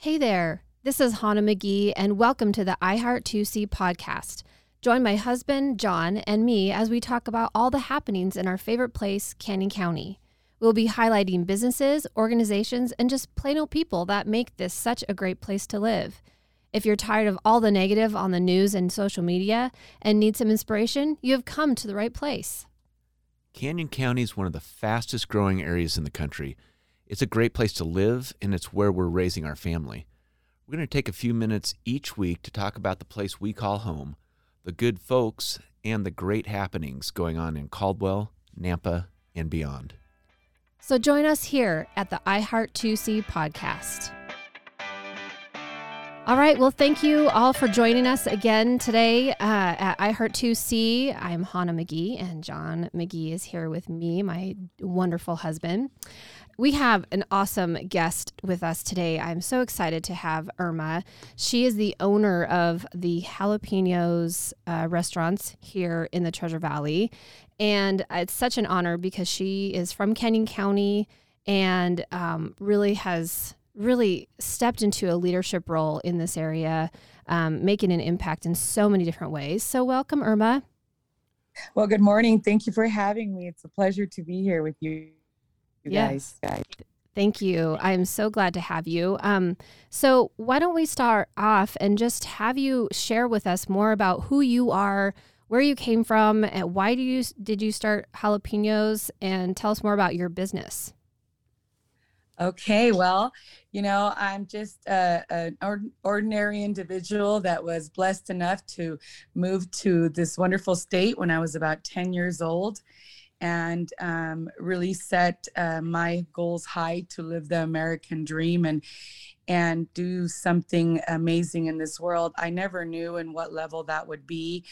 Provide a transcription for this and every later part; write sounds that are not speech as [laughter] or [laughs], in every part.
Hey there, this is Hannah McGee, and welcome to the iHeart 2C podcast. Join my husband, John, and me as we talk about all the happenings in our favorite place, Canyon County. We'll be highlighting businesses, organizations, and just plain old people that make this such a great place to live. If you're tired of all the negative on the news and social media and need some inspiration, you have come to the right place. Canyon County is one of the fastest growing areas in the country. It's a great place to live, and it's where we're raising our family. We're going to take a few minutes each week to talk about the place we call home, the good folks, and the great happenings going on in Caldwell, Nampa, and beyond. So join us here at the iHeart 2C podcast. All right. Well, thank you all for joining us again today uh, at iHeart2C. I'm Hannah McGee, and John McGee is here with me, my wonderful husband. We have an awesome guest with us today. I'm so excited to have Irma. She is the owner of the Jalapenos uh, restaurants here in the Treasure Valley. And it's such an honor because she is from Canyon County and um, really has really stepped into a leadership role in this area, um, making an impact in so many different ways. So, welcome, Irma. Well, good morning. Thank you for having me. It's a pleasure to be here with you, you yes. guys. Thank you. I'm so glad to have you. Um, so, why don't we start off and just have you share with us more about who you are, where you came from, and why do you did you start jalapenos, and tell us more about your business. Okay, well, you know, I'm just uh, an ordinary individual that was blessed enough to move to this wonderful state when I was about 10 years old and um, really set uh, my goals high to live the American dream and and do something amazing in this world. I never knew in what level that would be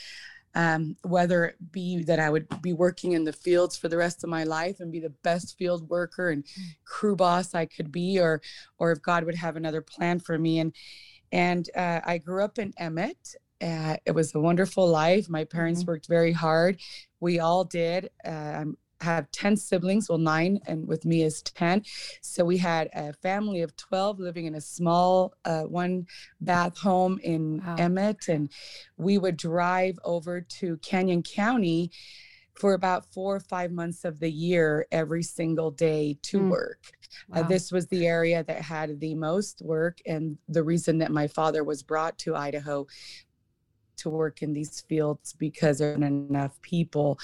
um, whether it be that I would be working in the fields for the rest of my life and be the best field worker and mm. crew boss I could be, or or if God would have another plan for me. And and uh, I grew up in Emmett. Uh, it was a wonderful life. My parents mm-hmm. worked very hard. We all did. Uh, have 10 siblings, well, nine, and with me is 10. So we had a family of 12 living in a small uh, one bath home in wow. Emmett. And we would drive over to Canyon County for about four or five months of the year every single day to mm. work. Uh, wow. Uh, this was the area that had the most work. And the reason that my father was brought to Idaho to work in these fields because there aren't enough people.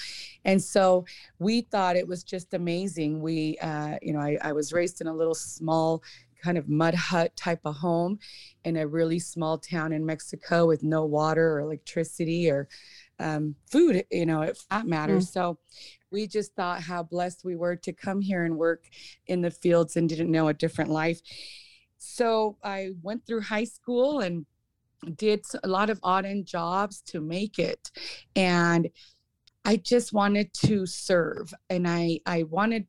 And so we thought it was just amazing. We, uh, you know, I, I was raised in a little small kind of mud hut type of home in a really small town in Mexico with no water or electricity or um, food, you know, if that matters. Mm. So we just thought how blessed we were to come here and work in the fields and didn't know a different life. So I went through high school and did a lot of odd end jobs to make it and i just wanted to serve and i i wanted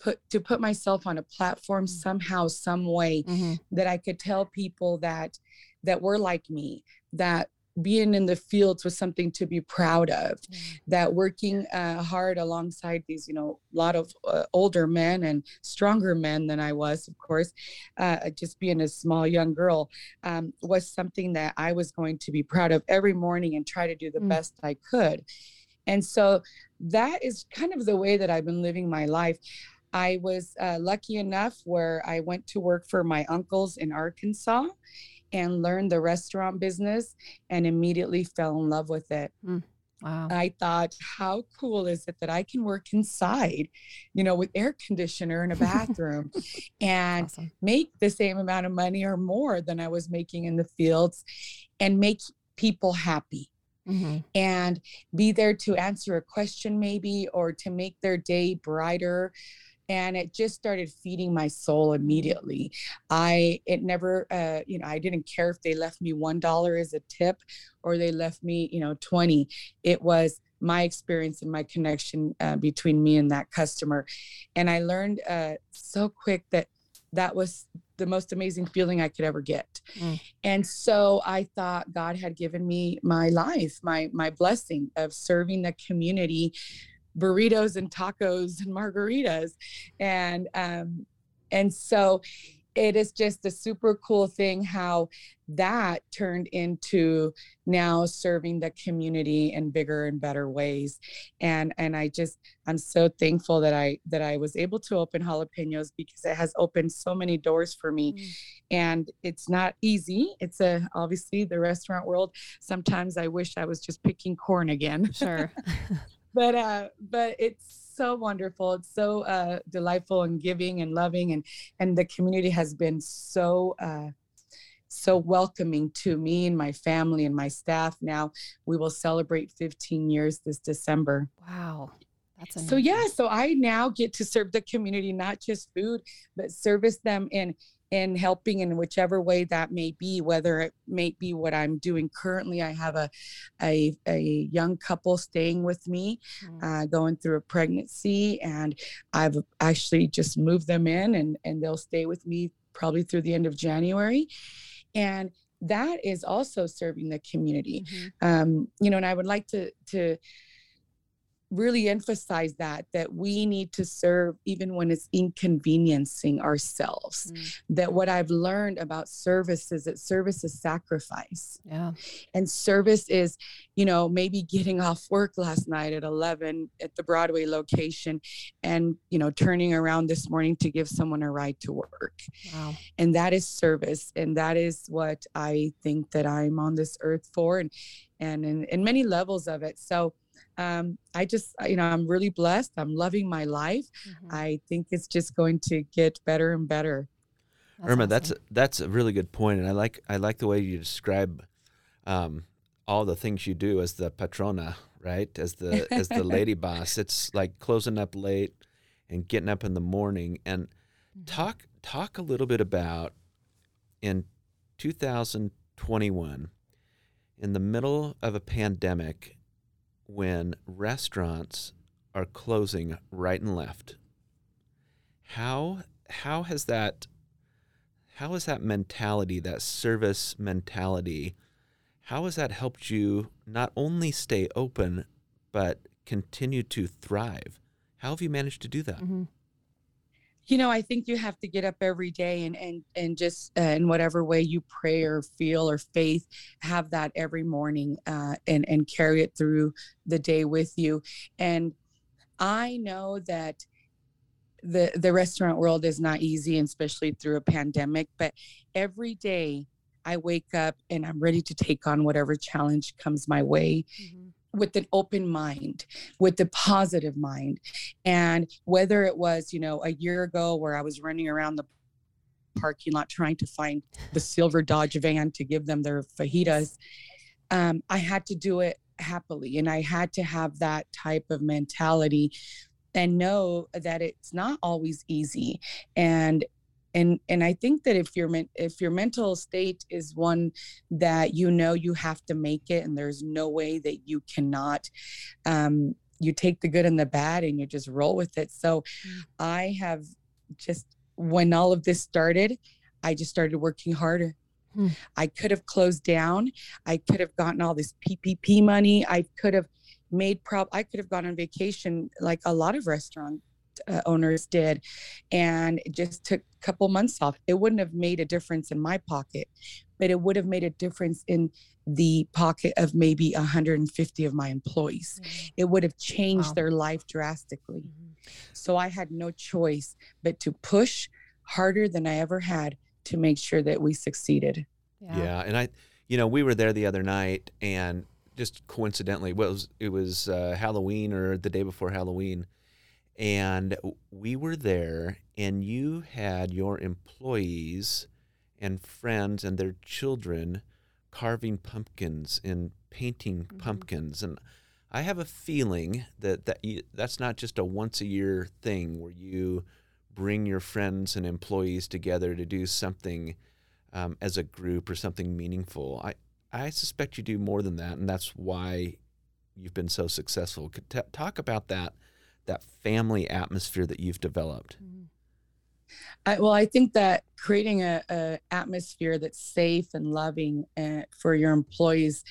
put to put myself on a platform mm. somehow some way mm-hmm. that i could tell people that that were like me that being in the fields was something to be proud of mm-hmm. that working uh, hard alongside these you know a lot of uh, older men and stronger men than i was of course uh, just being a small young girl um, was something that i was going to be proud of every morning and try to do the mm-hmm. best i could and so that is kind of the way that i've been living my life I was uh, lucky enough where I went to work for my uncles in Arkansas and learned the restaurant business and immediately fell in love with it. Mm. Wow. I thought, how cool is it that I can work inside, you know, with air conditioner in a bathroom [laughs] and awesome. make the same amount of money or more than I was making in the fields and make people happy. Mm-hmm. And be there to answer a question, maybe, or to make their day brighter and it just started feeding my soul immediately i it never uh, you know i didn't care if they left me one dollar as a tip or they left me you know 20 it was my experience and my connection uh, between me and that customer and i learned uh, so quick that that was the most amazing feeling I could ever get. Mm. And so I thought God had given me my life, my my blessing of serving the community burritos and tacos and margaritas. And um and so it is just a super cool thing how that turned into now serving the community in bigger and better ways. And and i just i'm so thankful that i that i was able to open jalapenos because it has opened so many doors for me. Mm. and it's not easy. It's a obviously the restaurant world. Sometimes i wish i was just picking corn again. Sure [laughs] but uh but it's so wonderful. It's so uh, delightful and giving and loving, and and the community has been so. Uh, so welcoming to me and my family and my staff. Now we will celebrate 15 years this December. Wow. So yeah, so I now get to serve the community not just food, but service them in in helping in whichever way that may be, whether it may be what I'm doing currently. I have a a, a young couple staying with me, mm. uh, going through a pregnancy, and I've actually just moved them in, and and they'll stay with me probably through the end of January, and that is also serving the community. Mm-hmm. Um, you know, and I would like to to really emphasize that that we need to serve even when it's inconveniencing ourselves. Mm. that what i've learned about service is that service is sacrifice. Yeah. And service is you know maybe getting off work last night at 11 at the broadway location and you know turning around this morning to give someone a ride to work. Wow. and that is service and that is what i think that i'm on this earth for and and in, in many levels of it. So um, I just, you know, I'm really blessed. I'm loving my life. Mm-hmm. I think it's just going to get better and better. That's Irma, awesome. that's that's a really good point, and I like I like the way you describe um, all the things you do as the patrona, right? As the as the [laughs] lady boss. It's like closing up late and getting up in the morning. And mm-hmm. talk talk a little bit about in 2021, in the middle of a pandemic, when restaurants are closing right and left. How how has that how has that mentality, that service mentality, how has that helped you not only stay open but continue to thrive? How have you managed to do that? Mm-hmm you know i think you have to get up every day and and and just uh, in whatever way you pray or feel or faith have that every morning uh, and and carry it through the day with you. And i know that the the restaurant world is not easy and especially through a pandemic but every day i wake up and i'm ready to take on whatever challenge comes my way. Mm-hmm with an open mind with the positive mind. And whether it was you know a year ago where i was running around the parking lot trying to find the silver dodge van to give them their fajitas um, i had to do it happily. And i had to have that type of mentality and know that it's not always easy. And and and i think that if your if your mental state is one that you know you have to make it and there's no way that you cannot um, you take the good and the bad and you just roll with it so mm. i have just when all of this started i just started working harder mm. i could have closed down i could have gotten all this ppp money i could have made prop i could have gone on vacation like a lot of restaurant uh, owners did and it just took a couple months off it wouldn't have made a difference in my pocket but it would have made a difference in the pocket of maybe 150 of my employees mm-hmm. it would have changed wow. their life drastically mm-hmm. so i had no choice but to push harder than i ever had to make sure that we succeeded yeah, yeah and i you know we were there the other night and just coincidentally well, it was, it was uh, halloween or the day before halloween and we were there, and you had your employees and friends and their children carving pumpkins and painting mm-hmm. pumpkins. And I have a feeling that, that you, that's not just a once a year thing where you bring your friends and employees together to do something um, as a group or something meaningful. I, I suspect you do more than that, and that's why you've been so successful. T- talk about that that family atmosphere that you've developed? I, well, I think that creating a, a atmosphere that's safe and loving uh, for your employees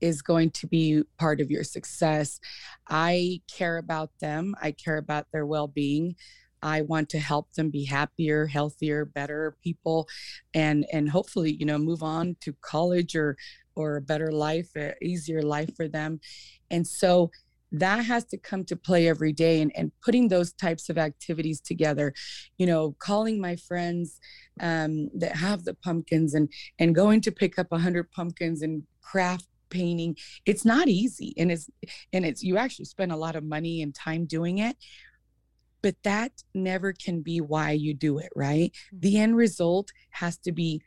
is going to be part of your success. I care about them. I care about their well-being. I want to help them be happier, healthier, better people, and and hopefully, you know, move on to college or or a better life, easier life for them. And so that has to come to play every day and, and putting those types of activities together you know calling my friends um, that have the pumpkins and and going to pick up 100 pumpkins and craft painting it's not easy and it's and it's you actually spend a lot of money and time doing it but that never can be why you do it right mm-hmm. the end result has to be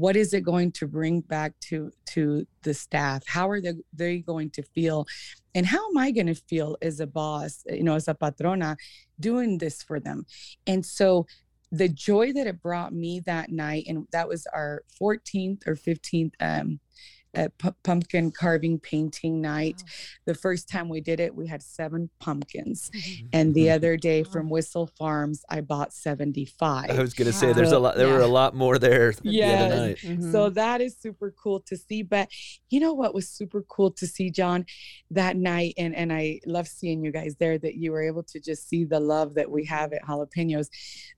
what is it going to bring back to to the staff? How are they, they going to feel? And how am i going to feel as a boss you know as a patrona doing this for them? And so the joy that it brought me that night and that was our 14th or 15th um, p- pumpkin carving painting night. Wow. The first time we did it, we had seven pumpkins. Mm-hmm. And the other day from Whistle Farms, I bought 75. I was going to say there's a lot, there yeah. were a lot more there yeah. the mm-hmm. So that is super cool to see. But you know what was super cool to see, John, that night? And, and I love seeing you guys there that you were able to just see the love that we have at Jalapenos.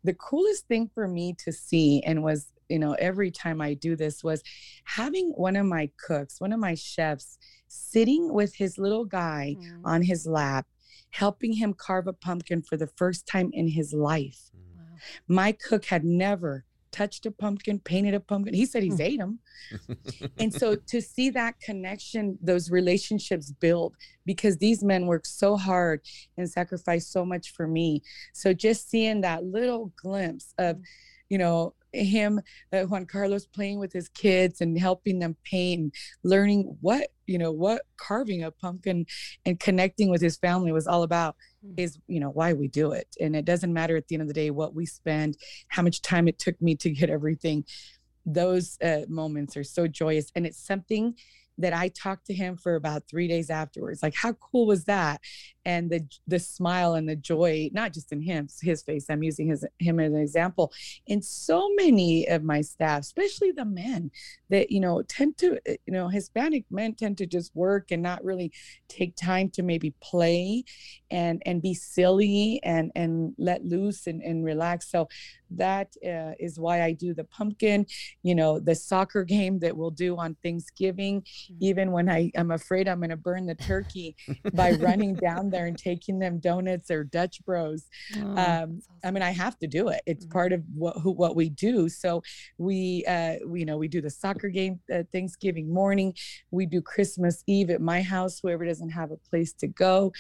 The coolest thing for me to see and was you know every time i do this was having one of my cooks one of my chefs sitting with his little guy mm. on his lap helping him carve a pumpkin for the first time in his life wow. my cook had never touched a pumpkin painted a pumpkin he said he's mm. ate them [laughs] and so to see that connection those relationships build because these men work so hard and sacrifice so much for me so just seeing that little glimpse of mm. you know him uh, juan carlos playing with his kids and helping them paint learning what you know what carving a pumpkin and connecting with his family was all about mm. is you know why we do it and it doesn't matter at the end of the day what we spend how much time it took me to get everything those uh, moments are so joyous and it's something that I talked to him for about three days afterwards. Like, how cool was that? And the the smile and the joy, not just in him, his face. I'm using his him as an example. In so many of my staff, especially the men, that you know tend to, eh, you know, Hispanic men tend to just work and not really take time to maybe play and and be silly and and let loose and, and relax. So that uh, is why I do the pumpkin, you know, the soccer [laughs] game that we'll do on Thanksgiving, mm-hmm. even when I, I'm afraid I'm going to burn the turkey by running down [laughs] there and taking them donuts or Dutch Bros. Oh, um, awesome. I mean, I have to do it. It's mm-hmm. part of what who, what we do. So we, uh, we, you know, we do the soccer game uh, Thanksgiving morning. We do Christmas Eve at my house. Whoever doesn't have a place to go,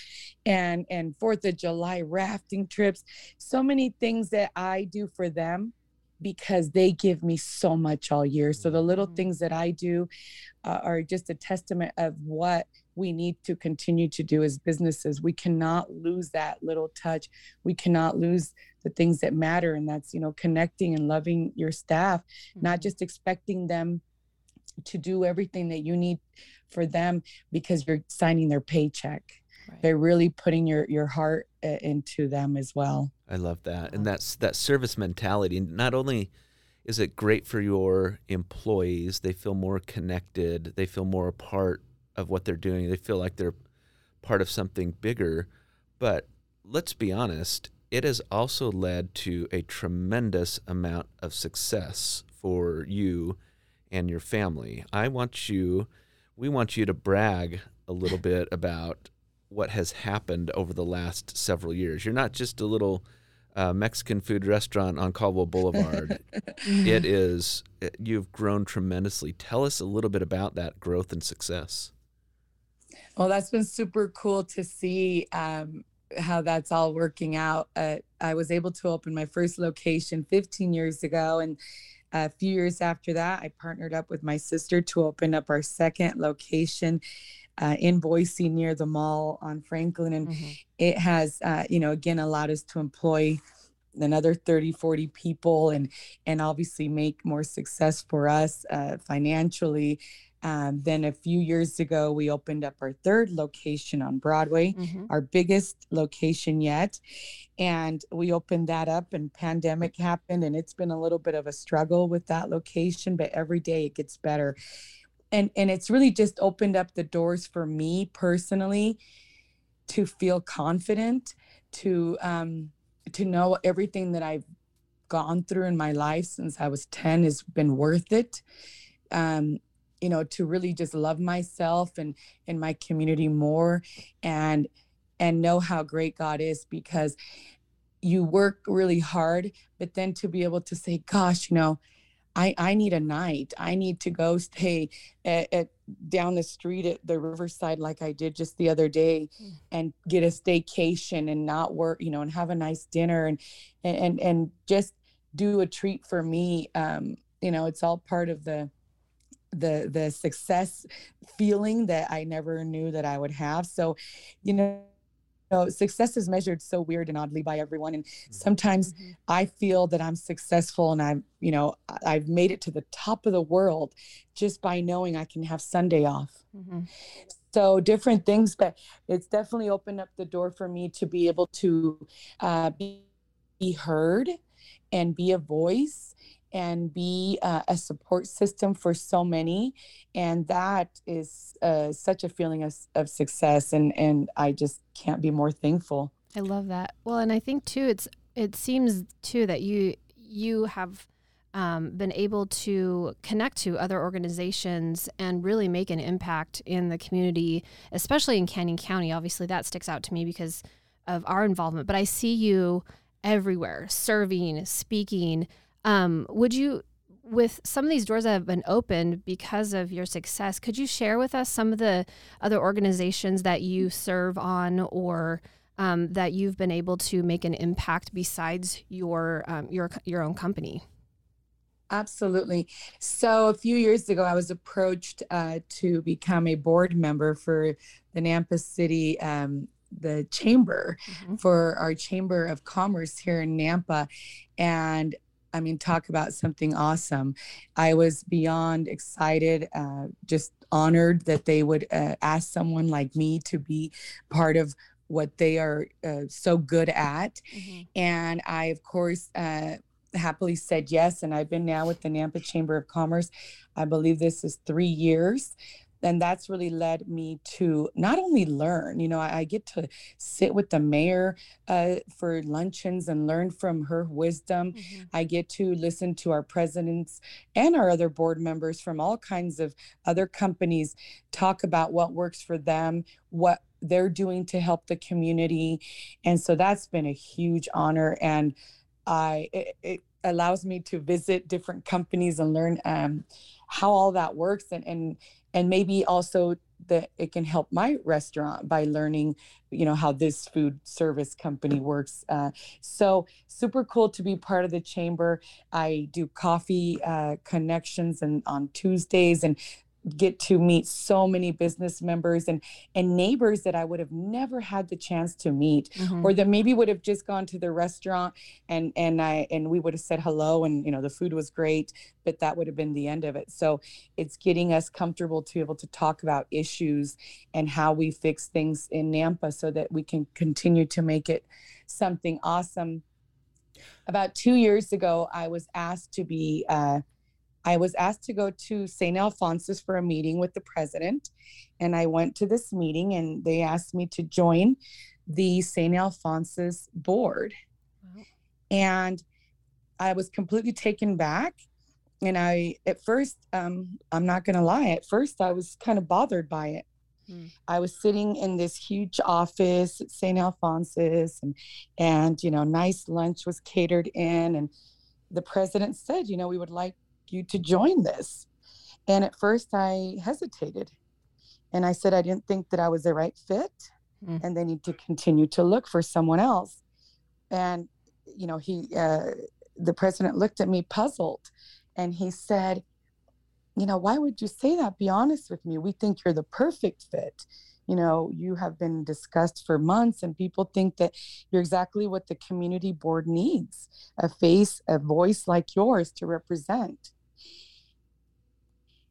and and Fourth of July rafting trips. So many things that I do for them because they give me so much all year. So the little things that I do uh, are just a testament of what we need to continue to do as businesses. We cannot lose that little touch. We cannot lose the things that matter and that's, you know, connecting and loving your staff, mm-hmm. not just expecting them to do everything that you need for them because you're signing their paycheck. Right. They're really putting your your heart uh, into them as well. I love that. And that's that service mentality. Not only is it great for your employees, they feel more connected, they feel more a part of what they're doing, they feel like they're part of something bigger. But let's be honest, it has also led to a tremendous amount of success for you and your family. I want you, we want you to brag a little bit about what has happened over the last several years. You're not just a little uh, Mexican food restaurant on Caldwell Boulevard. [laughs] it is you've grown tremendously. Tell us a little bit about that growth and success. Well, that's been super cool to see um, how that's all working out. Uh, I was able to open my first location 15 years ago, and a few years after that, I partnered up with my sister to open up our second location uh, in Boise near the mall on Franklin. And mm-hmm. it has, uh, you know, again, allowed us to employ another 30 40 people and and obviously make more success for us uh, financially um, then a few years ago we opened up our third location on broadway mm-hmm. our biggest location yet and we opened that up and pandemic happened and it's been a little bit of a struggle with that location but every day it gets better and and it's really just opened up the doors for me personally to feel confident to um to know everything that I've gone through in my life since I was 10 has been worth it. Um, you know, to really just love myself and and my community more and and know how great God is because you work really hard, but then to be able to say, gosh, you know, I, I need a night. I need to go stay at, at, down the street at the riverside like I did just the other day mm. and get a staycation and not work, you know, and have a nice dinner and and and just do a treat for me. Um, you know, it's all part of the the the success feeling that I never knew that I would have. So, you know, know, success is measured so weird and oddly by everyone. And mm-hmm. sometimes mm-hmm. I feel that I'm successful and I'm, you know, I've made it to the top of the world just by knowing I can have Sunday off. Mm-hmm. So different things, but it's definitely opened up the door for me to be able to uh, be, be heard and be a voice and be uh, a support system for so many. And that is uh, such a feeling of, of success and and i just can't be more thankful. I love that. Well and i think too it's it seems too that you you have um, been able to connect to other organizations and really make an impact in the community, especially in Canyon County. Obviously, that sticks out to me because of our involvement, but I see you everywhere serving, speaking, um, would you, with some of these doors that have been opened because of your success, could you share with us some of the other organizations that you serve on or um, that you've been able to make an impact besides your um, your your own company? Absolutely. So a few years ago, I was approached uh, to become a board member for the Nampa City um, the chamber mm-hmm. for our chamber of commerce here in Nampa, and I mean, talk about something awesome. I was beyond excited, uh, just honored that they would uh, ask someone like me to be part of what they are uh, so good at. Mm-hmm. And I, of course, uh, happily said yes. And I've been now with the Nampa Chamber of Commerce. I believe this is three years then that's really led me to not only learn, you know, I, I get to sit with the mayor uh, for luncheons and learn from her wisdom. Mm-hmm. I get to listen to our presidents and our other board members from all kinds of other companies talk about what works for them, what they're doing to help the community. And so that's been a huge honor. And I, it, it allows me to visit different companies and learn um, how all that works and, and and maybe also that it can help my restaurant by learning you know how this food service company works uh, so super cool to be part of the chamber. I do coffee uh, connections and on tuesdays and get to meet so many business members and and neighbors that I would have never had the chance to meet mm-hmm. or that maybe would have just gone to the restaurant and and I and we would have said hello and you know the food was great but that would have been the end of it so it's getting us comfortable to be able to talk about issues and how we fix things in Nampa so that we can continue to make it something awesome about 2 years ago I was asked to be uh, I was asked to go to St. Alphonsus for a meeting with the president. And I went to this meeting and they asked me to join the St. Alphonsus board. Wow. And I was completely taken back. And I, at first, um, I'm not going to lie, at first I was kind of bothered by it. Hmm. I was sitting in this huge office at St. Alphonsus and, and, you know, nice lunch was catered in. And the president said, you know, we would like you to join this. And at first I hesitated. And I said I didn't think that I was the right fit mm. and they need to continue to look for someone else. And, you know, he, uh, the president looked at me puzzled and he said, you know, why would you say that? Be honest with me. We think you're the perfect fit. You know, you have been discussed for months, and people think that you're exactly what the community board needs a face, a voice like yours to represent.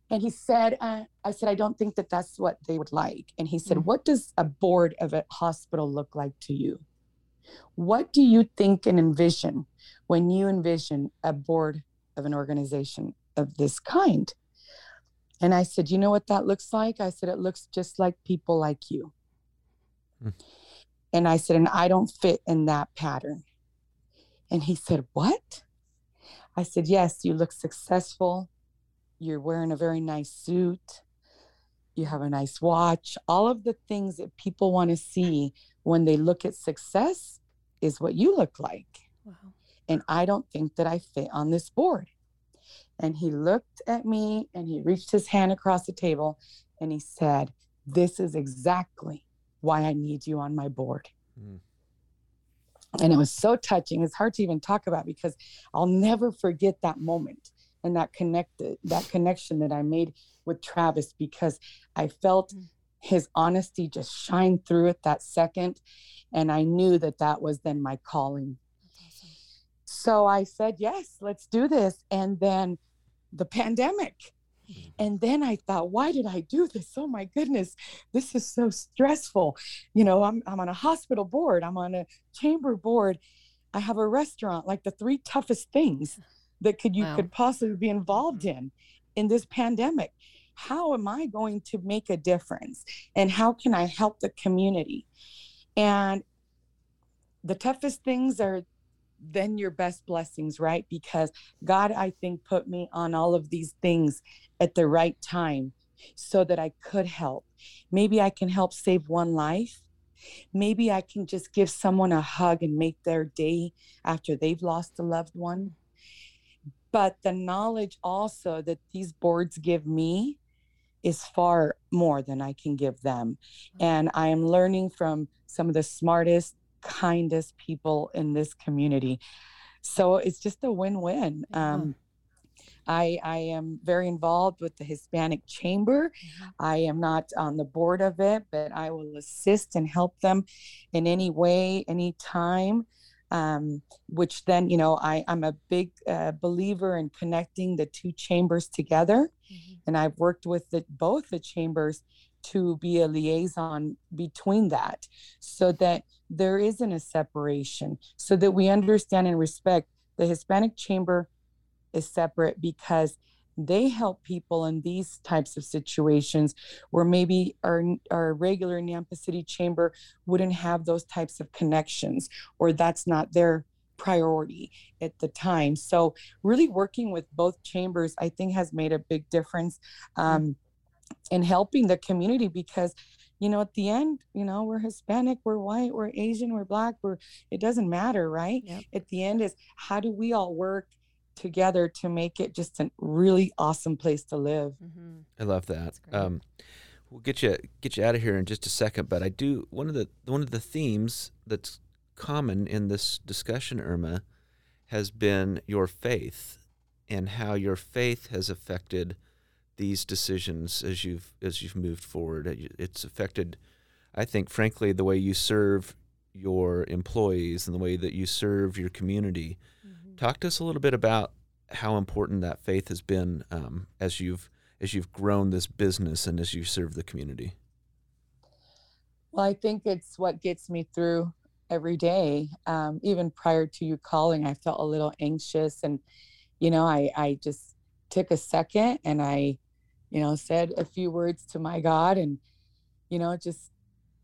And he said, uh, I said, I don't think that that's what they would like. And he said, mm-hmm. What does a board of a hospital look like to you? What do you think and envision when you envision a board of an organization of this kind? And I said, You know what that looks like? I said, It looks just like people like you. Mm-hmm. And I said, And I don't fit in that pattern. And he said, What? I said, Yes, you look successful. You're wearing a very nice suit. You have a nice watch. All of the things that people want to see when they look at success is what you look like. Wow. And I don't think that I fit on this board. And he looked at me and he reached his hand across the table and he said, This is exactly why I need you on my board. Mm. And it was so touching. It's hard to even talk about because I'll never forget that moment and that connected that connection that I made with Travis because I felt mm. his honesty just shine through at that second and I knew that that was then my calling. Awesome. So I said, "Yes, let's do this." And then the pandemic Mm-hmm. And then I thought, why did I do this? Oh my goodness, this is so stressful. You know, I'm, I'm on a hospital board, I'm on a chamber board, I have a restaurant, like the three toughest things [laughs] that could you wow. could possibly be involved mm-hmm. in in this pandemic. How am I going to make a difference? And how can I help the community? And the toughest things are then your best blessings, right? Because God, I think, put me on all of these things at the right time so that I could help. Maybe I can help save one life. Maybe I can just give someone a hug and make their day after they've lost a loved one. But the knowledge also that these boards give me is far more than I can give them. And I am learning from some of the smartest, kindest people in this community. So it's just a win win. Um, I, I am very involved with the Hispanic Chamber. Mm-hmm. I am not on the board of it, but I will assist and help them in any way, any time. Um, which then, you know, I, I'm a big uh, believer in connecting the two chambers together. Mm-hmm. And I've worked with the, both the chambers to be a liaison between that so that there isn't a separation, so that we understand and respect the Hispanic Chamber is separate because they help people in these types of situations where maybe our, our regular Nampa City Chamber wouldn't have those types of connections or that's not their priority at the time. So, really working with both chambers, I think, has made a big difference um, in helping the community because. You know, at the end, you know, we're Hispanic, we're white, we're Asian, we're black, we're, it doesn't matter, right? Yep. At the end is how do we all work together to make it just a really awesome place to live. Mm-hmm. I love that. Um, we'll get you get you out of here in just a second, but I do one of the one of the themes that's common in this discussion, Irma, has been your faith and how your faith has affected these decisions as you've as you've moved forward. It's affected, I think, frankly, the way you serve your employees and the way that you serve your community Talk to us a little bit about how important that faith has been um, as you've as you've grown this business and as you serve the community. Well, I think it's what gets me through every day. Um, even prior to you calling, I felt a little anxious, and you know, I I just took a second and I, you know, said a few words to my God, and you know, just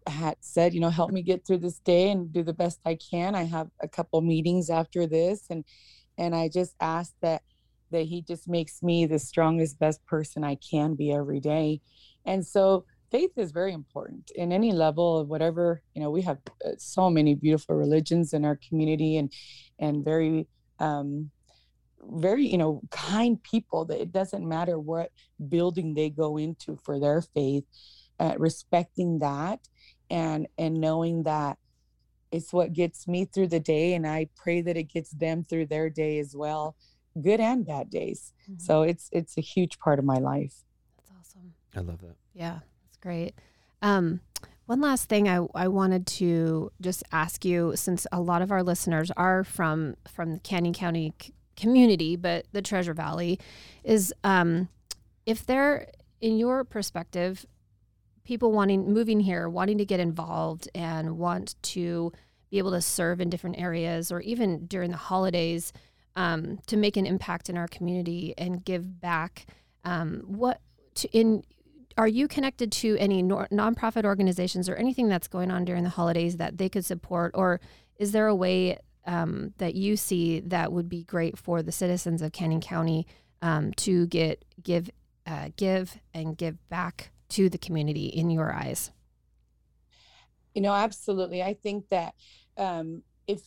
had said, you know, help me get through this day and do the best I can. I have a couple meetings after this and and I just ask that that he just makes me the strongest best person I can be every day. And so faith is very important in any level of whatever, you know, we have uh, so many beautiful religions in our community and and very um very you know kind people that it doesn't matter what building they go into for their faith uh, respecting that and and knowing that it's what gets me through the day and i pray that it gets them through their day as well good and bad days. Mm-hmm. so it's it's a huge part of my life. That's awesome. I love that. Yeah that's great. Um one last thing I, I wanted to just ask you since a lot of our listeners are from from the canyon county c- community but the treasure valley is um if they're in your perspective people wanting moving here, wanting to get involved and want to be able to serve in different areas or even during the holidays um, to make an impact in our community and give back. Um, what to, in are you connected to any no, nonprofit organizations or anything that's going on during the holidays that they could support, or is there a way um, that you see that would be great for the citizens of Canyon County um, to get give uh, give and give back to the community in your eyes? You know, absolutely. I think that um, if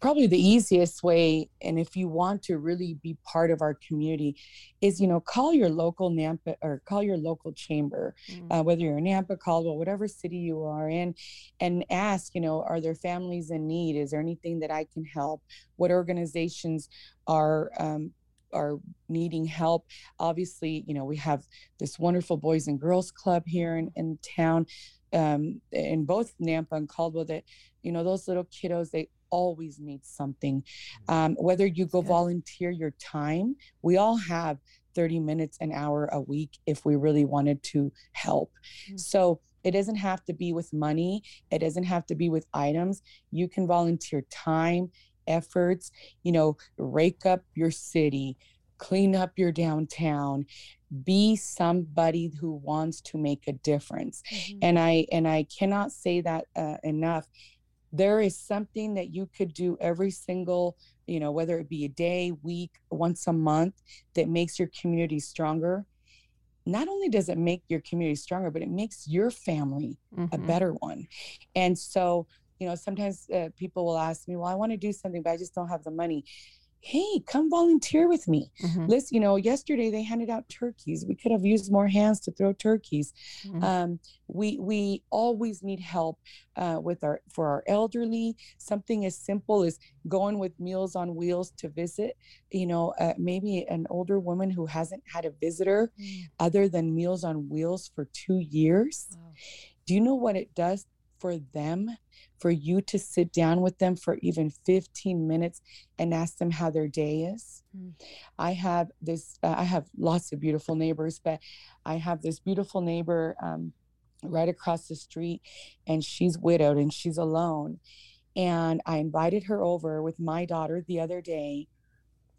probably the easiest way and if you want to really be part of our community is you know call your local nampa or call your local chamber mm. uh, whether you're in nampa caldwell whatever city you are in and ask you know are there families in need is there anything that i can help what organizations are um, are needing help. Obviously you know we have this wonderful boys and girls club here in, in town um, in both nampa and caldwell that you know those little kiddos they always need something. Mm-hmm. um, whether you go volunteer your time we all have 30 minutes an hour a week if we really wanted to help. Mm-hmm. so it doesn't have to be with money it doesn't have to be with items. You can volunteer time efforts you know rake up your city clean up your downtown be somebody who wants to make a difference mm-hmm. and i and i cannot say that uh, enough there is something that you could do every single you know whether it be a day week once a month that makes your community stronger not only does it make your community stronger but it makes your family mm-hmm. a better one and so you know sometimes uh, people will ask me well i want to do something but i just don't have the money hey come volunteer with me mm-hmm. listen you know yesterday they handed out turkeys we could have used more hands to throw turkeys mm-hmm. um, we we always need help uh, with our for our elderly something as simple as going with meals on wheels to visit you know uh, maybe an older woman who hasn't had a visitor mm. other than meals on wheels for two years wow. do you know what it does for them for you to sit down with them for even 15 minutes and ask them how their day is. Mm. I have this, uh, I have lots of beautiful neighbors, but I have this beautiful neighbor um, right across the street, and she's widowed and she's alone. And I invited her over with my daughter the other day.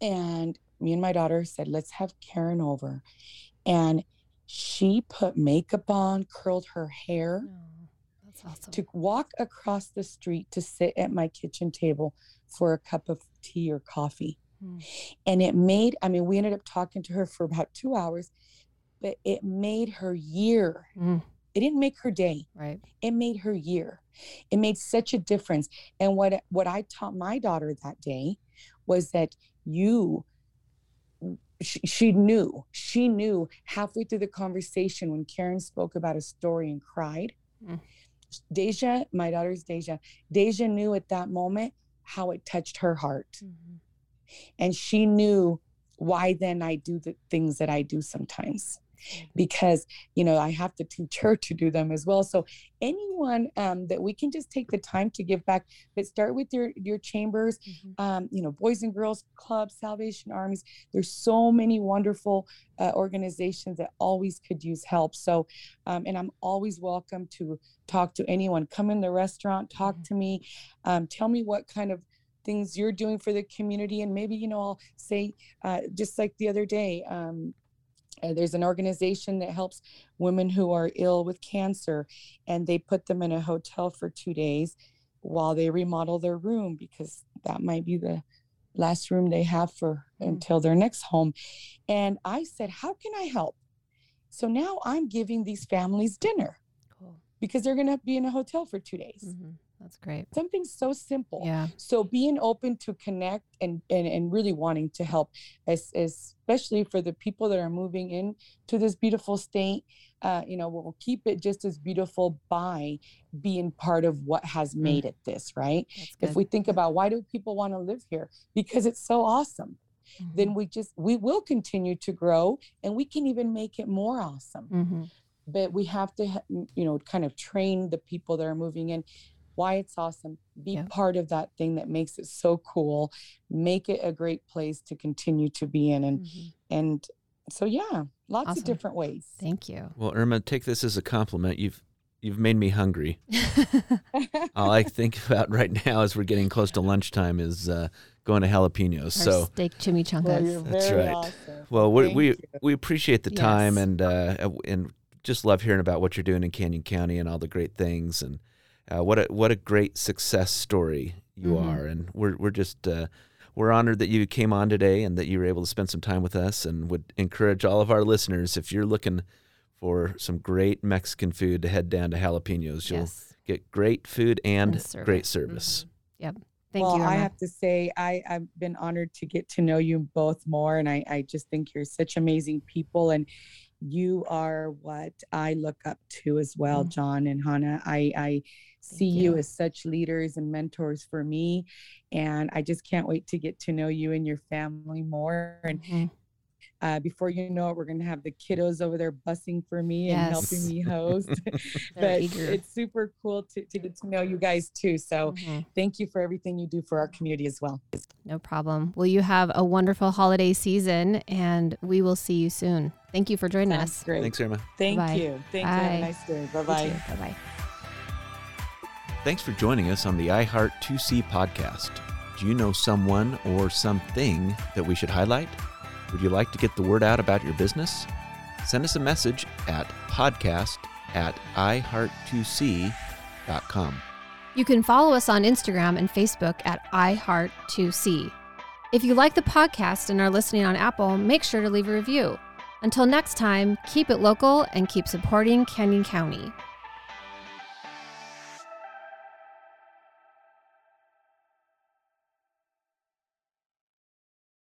And me and my daughter said, let's have Karen over. And she put makeup on, curled her hair. Oh awesome. to walk across the street to sit at my kitchen table for a cup of tea or coffee. Mm. And it made, I mean, we ended up talking to her for about two hours, but it made her year. Mm. It didn't make her day. Right. It made her year. It made such a difference. And what what I taught my daughter that day was that you she, she knew she knew halfway through the conversation when Karen spoke about a story and cried. Mm Deja, my daughter's Deja, Deja knew at that moment how it touched her heart. Mm-hmm. And she knew why then I do the things that I do sometimes because you know i have to teach her to do them as well. So anyone um, that we can just take the time to give back but start with your your chambers mm-hmm. um, you know boys and girls clubs salvation armies. There's so many wonderful uh, organizations that always could use help. So um, and i'm always welcome to talk to anyone. Come in the restaurant talk mm-hmm. to me. Um, tell me what kind of things you're doing for the community. And maybe you know i'll say uh, just like the other day um, uh, there's an organization that helps women who are ill with cancer, and they put them in a hotel for two days while they remodel their room because that might be the last room they have for mm. until their next home. And I said, How can I help? So now I'm giving these families dinner cool. because they're going to be in a hotel for two days. Mm-hmm. That's great. Something so simple. Yeah. So being open to connect and and, and really wanting to help, as, especially for the people that are moving in to this beautiful state. Uh, you know, we'll keep it just as beautiful by being part of what has mm. made it this, right? If we think about why do people want to live here? Because it's so awesome. Mm-hmm. Then we just we will continue to grow and we can even make it more awesome. Mm-hmm but we have to you know kind of train the people that are moving in why it's awesome. Be yeah. part of that thing that makes it so cool. Make it a great place to continue to be in. And mm-hmm. and so yeah, lots awesome. of different ways. Thank you. Well, Irma, take this as a compliment. You've you've made me hungry. [laughs] All I think about right now as we're getting close to lunchtime is uh, going to jalapenos. Our so steak chimichangas. Well, That's right. Awesome. Well, we we, we appreciate the time yes. and uh, and just love hearing about what you're doing in Canyon County and all the great things and Uh, what a what a great success story you Mhm. are, and we're we're just uh, we're honored that you came on today and that you were able to spend some time with us, and would encourage all of our listeners if you're looking for some great Mexican food to head down to Jalapenos. You'll Yes. get great food and, And service. great service. Yep. Thank well, you. I have to say, I, I've been honored to get to know you both more. And I, I just think you're such amazing people. And you are what I look up to as well, Mm. John and Hannah. I, I see you. you. as such leaders and mentors for me. And I just can't wait to get to know you and your family more. And Mhm. uh, before you know it, we're going to have the kiddos over there bussing for me and helping me [laughs] host. [laughs] But eager. it's super cool to, to get to know you guys too. So Mhm. thank you for everything you do for our community as well. No problem. Well, you have a wonderful holiday season, and we will see you soon. Thank you for joining Sounds us. great. Thanks, Irma. Thank Bye. you. Thank you. Have a nice day. Bye-bye. Bye-bye. Thanks for joining us on the iHeart 2C podcast. Do you know someone or something that we should highlight? Would you like to get the word out about your business? Send us a message at podcast at iheart2c.com. You can follow us on Instagram and Facebook at iHeart2C. If you like the podcast and are listening on Apple, make sure to leave a review. Until next time, keep it local and keep supporting Canyon County.